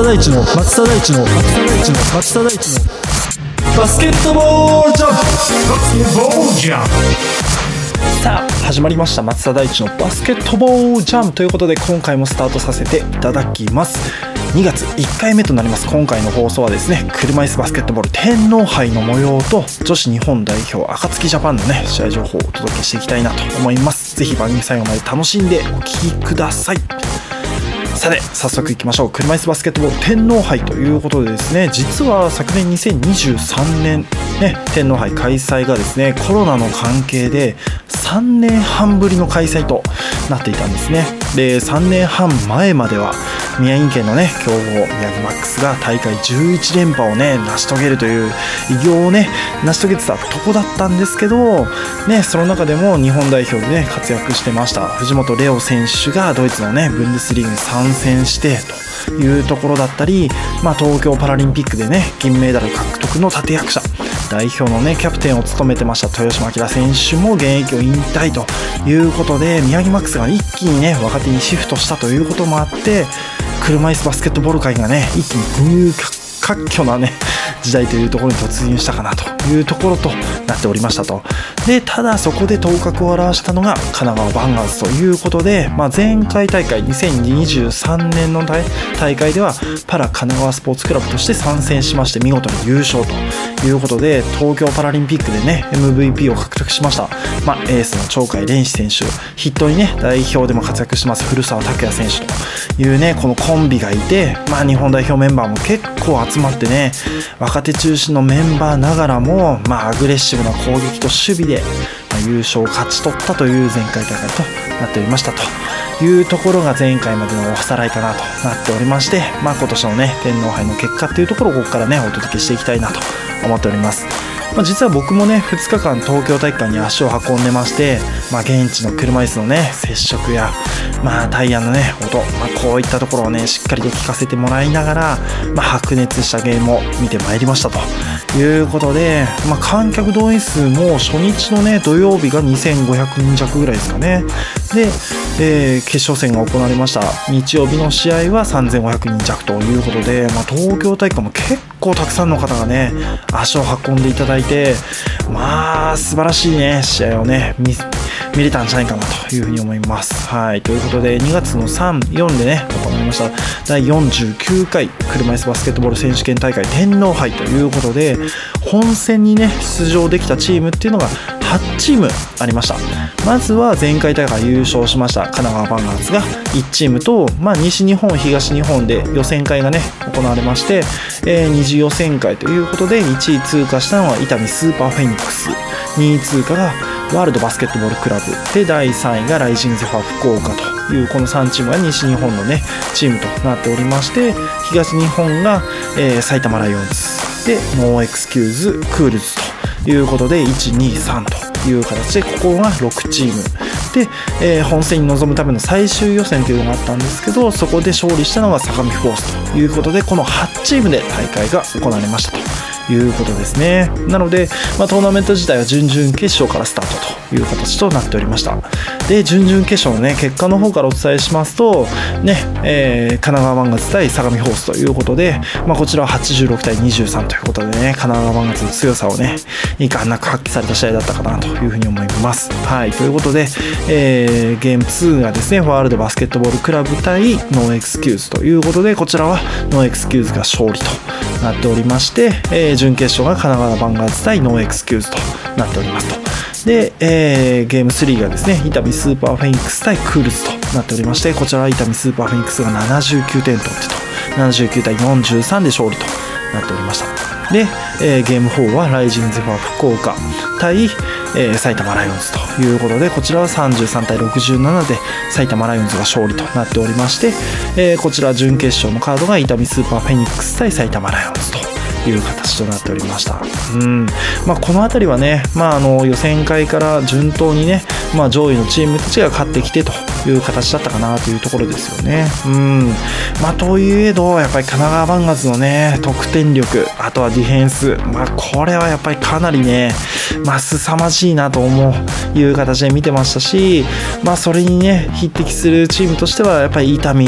田大地の松田大地の松田大地の松田大地のバスケットボールジャンプバスケットボールジャンプさあ始まりました。松田大地のバスケットボールジャンプということで今回もスタートさせていただきます。2月1回目となります。今回の放送はですね車椅子バスケットボール天皇杯の模様と女子日本代表暁ジャパンのね試合情報をお届けしていきたいなと思います。ぜひ番組最後まで楽しんでお聴きください。さて早速いきましょう。車椅子バスケットボール天皇杯ということでですね実は昨年2023年ね天皇杯開催がですねコロナの関係で3年半ぶりの開催となっていたんですね。で3年半前までは宮城県のね強豪宮城マックスが大会11連覇をね成し遂げるという偉業をね成し遂げてたとこだったんですけどねその中でも日本代表でね活躍してました藤本怜央選手がドイツのねブンデスリーグに参戦してと。いうところだったり、まあ、東京パラリンピックでね銀メダル獲得の立役者代表のねキャプテンを務めてました豊島明選手も現役を引退ということで宮城マックスが一気にね若手にシフトしたということもあって車椅子バスケットボール界がね一気に群雄割拠なね時代というところに突入したかなというところとなっておりましたと。でただそこで頭角を現したのが神奈川バンガーズということで、まあ、前回大会2023年の大会ではパラ神奈川スポーツクラブとして参戦しまして見事に優勝ということで東京パラリンピックでね MVP を獲得しました、まあ、エースの鳥海連志選手筆頭にね代表でも活躍します古澤拓也選手というねこのコンビがいて、まあ、日本代表メンバーも結構集まってね若手中心のメンバーながらも、まあ、アグレッシブな攻撃と守備で、ま、優勝を勝ち取ったという前回大会となっておりましたというところが前回までのおさらいかなとなっておりまして、まあ、今年のね天皇杯の結果っていうところをここからねお届けしていきたいなと思っております。まあ、実は僕もね2日間東京体育館に足を運んでまして、まあ、現地の車椅子のね接触や、まあ、タイヤのね音、まあ、こういったところをねしっかりと聞かせてもらいながら、まあ、白熱したゲームを見てまいりましたと。いうことで、まあ、観客動員数も初日のね土曜日が2500人弱ぐらいですかね。で、えー、決勝戦が行われました。日曜日の試合は3500人弱ということで、まあ、東京大会も結構たくさんの方がね足を運んでいただいていてまあ素晴らしいね試合をね見見れたんじゃないかなというふうに思います。はいということで2月の3、4でね行われました第49回車椅子バスケットボール選手権大会天皇杯ということで本戦にね出場できたチームっていうのが8チームありました。まずは前回大会優勝しました。神奈川バンガーズが1チームと、まあ、西日本東日本で予選会がね行われまして、えー、二次予選会ということで1位通過したのは伊丹スーパーフェニックス。2位通過がワールドバスケットボールクラブで第3位がライジングゼファー福岡というこの3チームが西日本のねチームとなっておりまして東日本が、えー、埼玉ライオンズでノーエクスキューズ、クールズということで123という形でここが6チームで、えー、本戦に臨むための最終予選というのがあったんですけどそこで勝利したのが相模フォースということでこの8チームで大会が行われましたと。いうことですね。なので、まあ、トーナメント自体は準々決勝からスタートという形となっておりました。で準々決勝のね結果の方からお伝えしますとね、えー、神奈川バンガーズ対相模フォースということで、まあ、こちらは86対23ということでね神奈川バンガーズの強さをねいかんなく発揮された試合だったかなというふうに思います。はいということで、えー、ゲーム2がですねワールドバスケットボールクラブ対ノーエクスキューズということでこちらはノーエクスキューズが勝利となっておりまして、えー、準決勝が神奈川バンガーズ対ノーエクスキューズとなっておりますと。で、えー、ゲーム3がですね伊丹スーパーフェニックス対クールズとなっておりましてこちらは伊丹スーパーフェニックスが79点取ってと79対43で勝利となっておりました。で、えー、ゲーム4はライジングゼファー福岡対、えー、埼玉ライオンズということでこちらは33対67で埼玉ライオンズが勝利となっておりまして、えー、こちら準決勝のカードが伊丹スーパーフェニックス対埼玉ライオンズと。いう形となっておりました。うんまあ、この辺りはね、まあ、あの予選会から順当にね、まあ、上位のチームたちが勝ってきてという形だったかなというところですよね。うん。まあ、といえど、やっぱり神奈川バンガーズのね、得点力、あとはディフェンス、まあ、これはやっぱりかなりね、まあ、凄まじいなと思う、いう形で見てましたし、まあ、それにね、匹敵するチームとしては、やっぱり伊丹、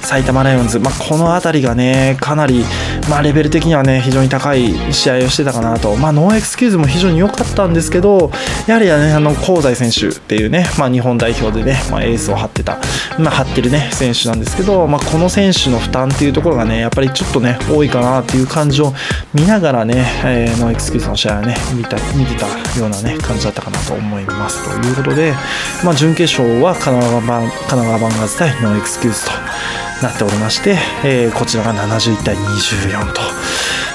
埼玉ライオンズ、まあ、この辺りがね、かなり、まあ、レベル的にはね、非常に高い試合をしてたかなと、まあ、ノーエクスキューズも非常に良かったんですけど、やはりね、あの、香西選手っていうね、まあ、日本代表でね、まあ、エースをを張ってた、まあ、張ってるね、選手なんですけど、まあ、この選手の負担っていうところがね、やっぱりちょっとね、多いかなっていう感じを見ながらね、えー、ノーエクスキューズの試合はね、見た、見てたようなね、感じだったかなと思います。ということで、まあ、準決勝は神奈川版、神奈川バンガーズ対ノーエクスキューズとなっておりまして、えー、こちらが71対24と。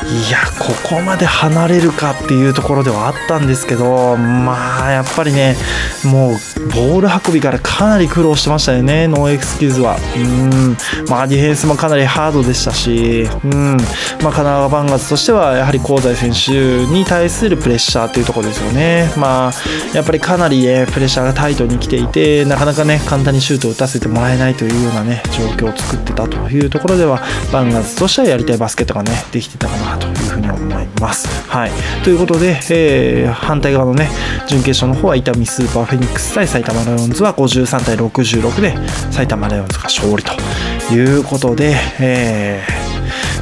いや、ここまで離れるかっていうところではあったんですけど、まあ、やっぱりね、もう、ボール運びからかなり苦労してましたよね、ノーエクスキューズは。うん、まあ、ディフェンスもかなりハードでしたし、うん、まあ、神奈川バンガーズとしては、やはり香西選手に対するプレッシャーというところですよね。まあ、やっぱりかなりね、プレッシャーがタイトに来ていて、なかなかね、簡単にシュートを打たせてもらえないというようなね、状況を作ってたというところでは、バンガーズとしてはやりたいバスケットがね、できてたかなというふうに思います。はい。ということで、えー、反対側のね、準決勝の方は伊丹スーパーフェニックス対埼玉ライオンズは53対66で埼玉ライオンズが勝利ということで、えー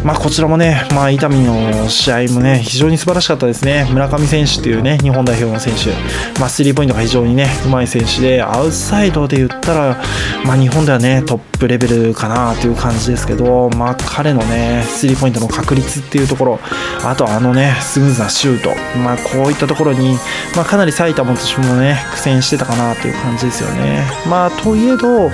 まあ、こちらもね、まあ、伊丹の試合もね、非常に素晴らしかったですね。村上選手というね、日本代表の選手、まあ、スリーポイントが非常にね、うまい選手で、アウトサイドで言ったら、まあ、日本ではね、トップレベルかなという感じですけど、まあ、彼のね、スリーポイントの確率っていうところ、あとあのね、スムーズなシュート、まあ、こういったところに、まあ、かなり埼玉としてもね、苦戦してたかなという感じですよね。まあ、といえど、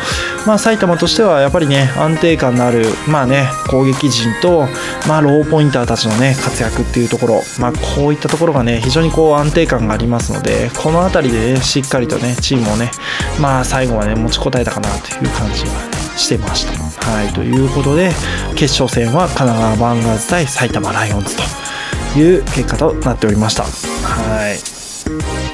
まあ、埼玉としてはやっぱりね、安定感のある、まあね、攻撃陣と、まあ、ローポインターたちのね、活躍っていうところ、まあ、こういったところがね、非常にこう安定感がありますので、この辺りで、ね、しっかりとね、チームをね、まあ、最後はね、持ちこたえたかなという感じが、してました。はい、ということで、決勝戦は神奈川バンガーズ対埼玉ライオンズという結果となっておりました。は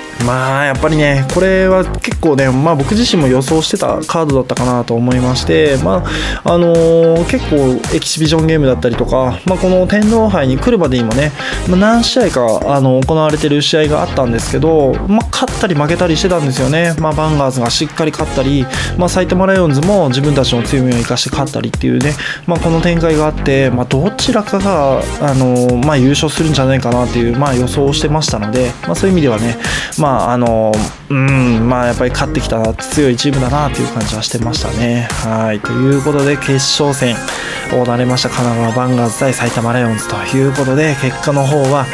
い。まあやっぱりねこれは結構ね、まあ、僕自身も予想してたカードだったかなと思いまして、まああのー、結構エキシビジョンゲームだったりとか、まあ、この天皇杯に来るまでにもね、まあ、何試合かあの行われてる試合があったんですけど、まあ、勝ったり負けたりしてたんですよね、まあ、バンガーズがしっかり勝ったり、まあ、埼玉ライオンズも自分たちの強みを生かして勝ったりっていうね、まあ、この展開があって、まあ、どちらかが、あのー、まあ、優勝するんじゃないかなっていう、まあ、予想をしてましたので、まあ、そういう意味ではね、まあまあ、あの、うん、まあ、やっぱり勝ってきた強いチームだなという感じはしてましたね。はい。ということで、決勝戦をなれました神奈川バンガーズ対埼玉ライオンズということで、結果の方は、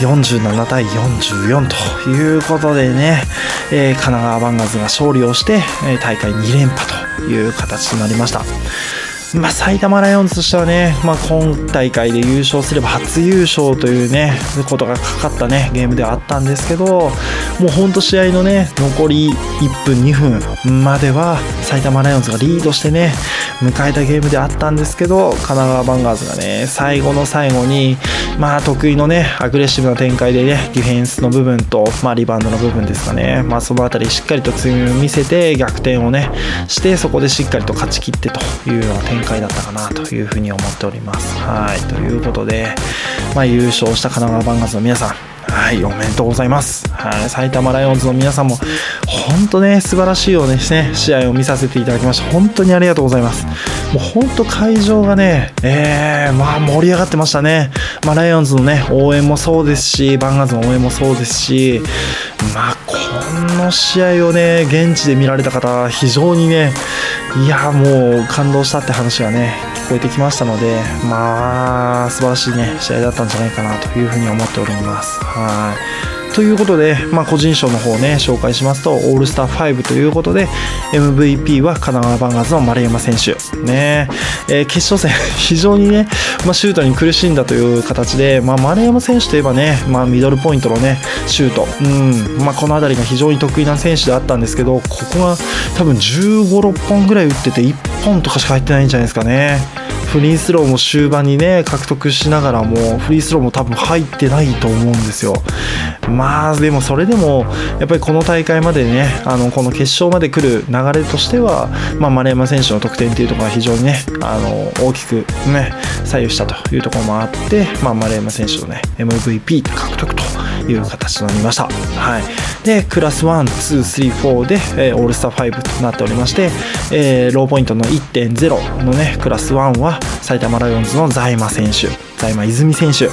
47対44ということでね、えー、神奈川バンガーズが勝利をして、大会2連覇という形となりました。まあ、埼玉ライオンズとしてはね、まあ、今大会で優勝すれば初優勝というね、ことがかかったね、ゲームではあったんですけど、もうほんと試合のね、残り1分、2分までは埼玉ライオンズがリードしてね、迎えたゲームであったんですけど、神奈川バンガーズがね、最後の最後に、まあ、得意のね、アグレッシブな展開でね、ディフェンスの部分と、まあ、リバウンドの部分ですかね、まあ、そのあたりしっかりと強みを見せて、逆転をね、して、そこでしっかりと勝ち切ってというような展開回だったかなというふうに思っております。はい。ということで、まあ、優勝した神奈川バンガーズの皆さん、はい、おめでとうございます。はい、埼玉ライオンズの皆さんも、本当ね、素晴らしいようですね、試合を見させていただきました。本当にありがとうございます。もう本当会場がね、えー、まあ盛り上がってましたね。まあ、ライオンズのね、応援もそうですし、バンガーズの応援もそうですし、まあ、の試合をね、現地で見られた方、非常にね、いや、もう感動したって話がね、聞こえてきましたので、まあ、素晴らしいね、試合だったんじゃないかなというふうに思っております。はい。ということで、まあ、個人賞の方ね、紹介しますと、オールスター5ということで、MVP は神奈川バンガーズの丸山選手。ねえー、決勝戦、非常にね、まあ、シュートに苦しんだという形で、まあ、丸山選手といえばね、まあ、ミドルポイントのね、シュート、うん、まあ、この辺りが非常に得意な選手であったんですけど、ここが多分15、6本ぐらい打ってて、1本とかしか入ってないんじゃないですかね。フリースローも終盤にね獲得しながらもフリースローも多分入ってないと思うんですよ。まあでもそれでもやっぱりこの大会までねあのこの決勝まで来る流れとしては、まあ、丸山選手の得点っていうところが非常にねあの大きくね左右したというところもあって、まあ、丸山選手のね MVP 獲得という形となりました。はい、でクラス1、2、3、4で、えー、オールスター5となっておりまして、えー、ローポイントの1.0のねクラス1は埼玉ライオンズのザイマ選手財馬泉選手、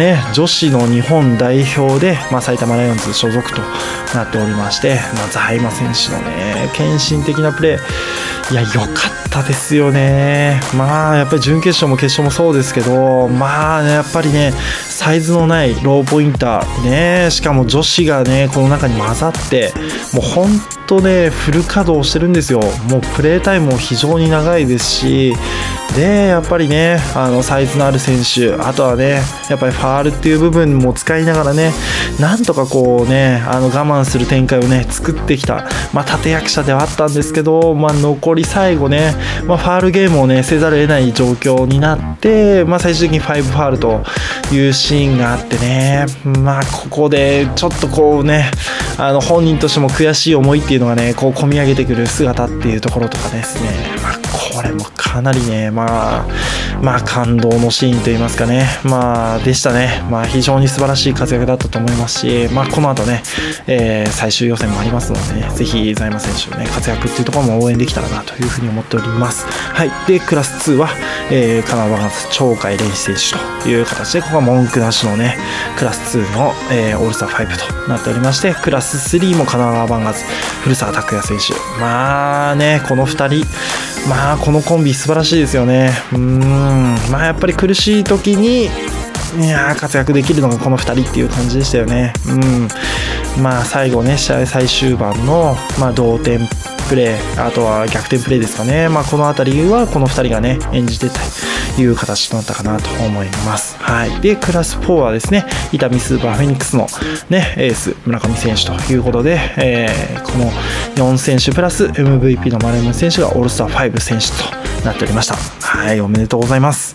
ね、女子の日本代表で、まあ、埼玉ライオンズ所属となっておりまして、まあ、財馬選手のね献身的なプレー。いや良かったですよね。まあやっぱり準決勝も決勝もそうですけどまあ、ね、やっぱりねサイズのないローポインターねしかも女子がねこの中に混ざってもう本当ねフル稼働してるんですよ。もうプレータイムも非常に長いですしでやっぱりねあのサイズのある選手あとはねやっぱりファールっていう部分も使いながらねなんとかこうねあの我慢する展開をね作ってきた、まあ、立役者ではあったんですけど、まあ、残り最後ね、まあ、ファールゲームをねせざるを得ない状況になって、まあ、最終的に5ファールというシーンがあってねまあここでちょっとこうねあの本人としても悔しい思いっていうのがねこう込み上げてくる姿っていうところとかですね、まあ、これもかなりねまあまあ感動のシーンといいますかね。まあでしたね。まあ非常に素晴らしい活躍だったと思いますしまあこの後ね、えー、最終予選もありますのでねぜひ財馬選手のね活躍っていうところも応援できたらなというふうに思っております。はい。でクラス2は、えー、神奈川鳥海蓮選手という形でここは文句なしのねクラス2の、えー、オールスター5となっておりましてクラス3も神奈川バンガーズ古澤拓也選手。まあねこの2人まあこのコンビ素晴らしいですよね。うん。まあやっぱり苦しい時にいや活躍できるのがこの2人っていう感じでしたよね。うん、まあ最後ね試合最終盤の、まあ、同点プレーあとは逆転プレーですかね、まあ、この辺りはこの2人がね演じてたいう形となったかなと思います。はい、でクラス4はですね伊丹スーパーフェニックスの、ね、エース村上選手ということで、えー、この4選手プラス MVP の丸山選手がオールスター5選手となっておりました。はい、おめでとうございます。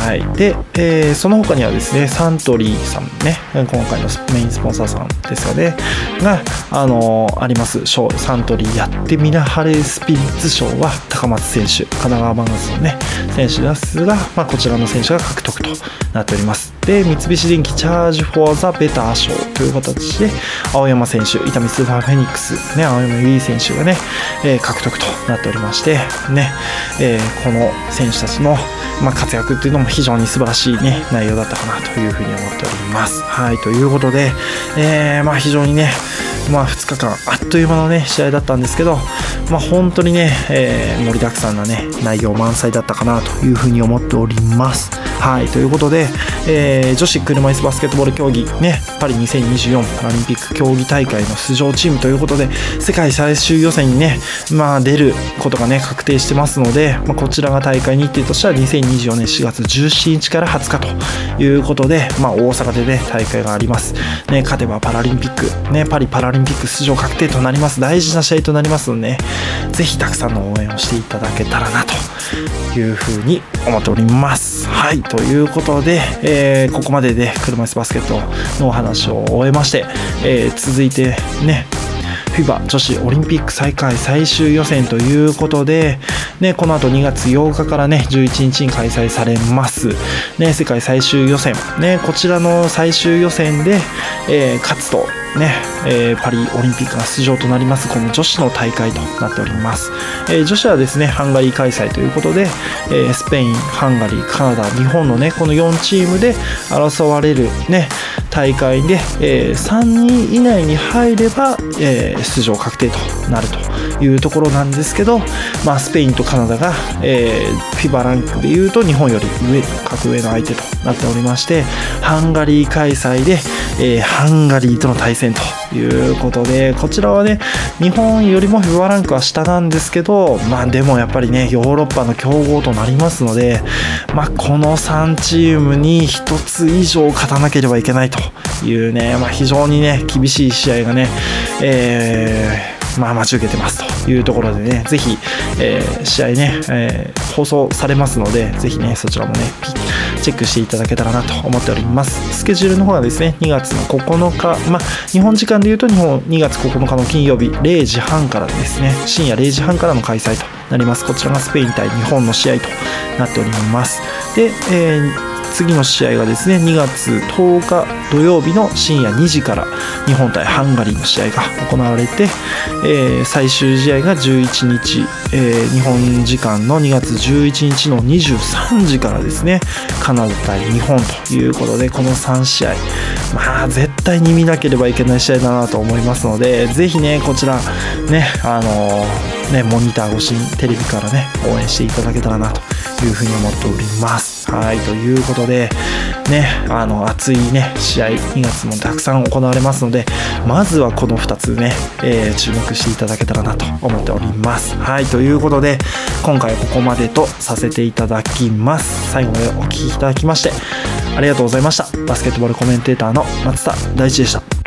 はい、で、えー、その他にはですねサントリーさんね今回のメインスポンサーさんですよねが、あのー、あります。賞サントリーやってみなはれスピリッツ賞は高松選手神奈川マガズのね選手ですが、まあ、こちらの選手が獲得となっております。で三菱電機チャージフォーザベター賞という形で青山選手伊丹スーパーフェニックス、ね、青山優衣選手がね、えー、獲得となっておりましてね、えー、この選手たちの、まあ、活躍っていうのも非常に素晴らしいね内容だったかなというふうに思っておりますはいということで、えー、まあ非常にねまあ、2日間あっという間の、ね、試合だったんですけど、まあ、本当にね、えー、盛りだくさんな、ね、内容満載だったかなというふうに思っております。はいということで、えー、女子車椅子バスケットボール競技、ね、パリ2024パラリンピック競技大会の出場チームということで世界最終予選に、ねまあ、出ることが、ね、確定してますので、まあ、こちらが大会日程としては2024年4月17日から20日ということで、まあ、大阪で、ね、大会があります、ね、勝てばパラリンピック、ね、パリパラリンピック出場確定となります。大事な試合となりますので、ね、ぜひたくさんの応援をしていただけたらなというふうに思っております。はい。ということで、えー、ここまでで車椅子バスケットのお話を終えまして、えー、続いてね FIBA 女子オリンピック再開最終予選ということで、ね、この後2月8日からね、11日に開催されます、ね、世界最終予選、ね、こちらの最終予選で、えー、勝つと。ね、えー、パリオリンピックが出場となりますこの女子の大会となっております、えー、女子はですねハンガリー開催ということで、えー、スペインハンガリーカナダ日本のねこの4チームで争われるね大会で、えー、3人以内に入れば、えー、出場確定となるというところなんですけど、まあ、スペインとカナダが、えー、FIBA ランクでいうと日本より上格上の相手となっておりましてハンガリー開催で、えー、ハンガリーとの対戦戦ということでこちらはね日本よりも f バランクは下なんですけどまあでもやっぱりねヨーロッパの強豪となりますので、まあ、この3チームに1つ以上勝たなければいけないというね、まあ、非常にね厳しい試合がね、えーまあ、待ち受けてますというところでね、ぜひ、えー、試合ね、えー、放送されますので、ぜひね、そちらもね、チェックしていただけたらなと思っております。スケジュールの方はですね、2月の9日、まあ、日本時間で言うと日本2月9日の金曜日0時半からですね、深夜0時半からの開催となります。こちらがスペイン対日本の試合となっております。で、えー次の試合がですね2月10日土曜日の深夜2時から日本対ハンガリーの試合が行われて、えー、最終試合が11日、えー、日本時間の2月11日の23時からですねカナダ対日本ということでこの3試合まあ絶対に見なければいけない試合だなと思いますのでぜひねこちらねあのー、ねモニター越しにテレビからね応援していただけたらなというふうに思っております。はい、ということで、ね、あの、熱いね、試合、2月もたくさん行われますので、まずはこの2つね、えー、注目していただけたらなと思っております。はい、ということで、今回はここまでとさせていただきます。最後までお聴きいただきまして、ありがとうございました。バスケットボールコメンテーターの松田大地でした。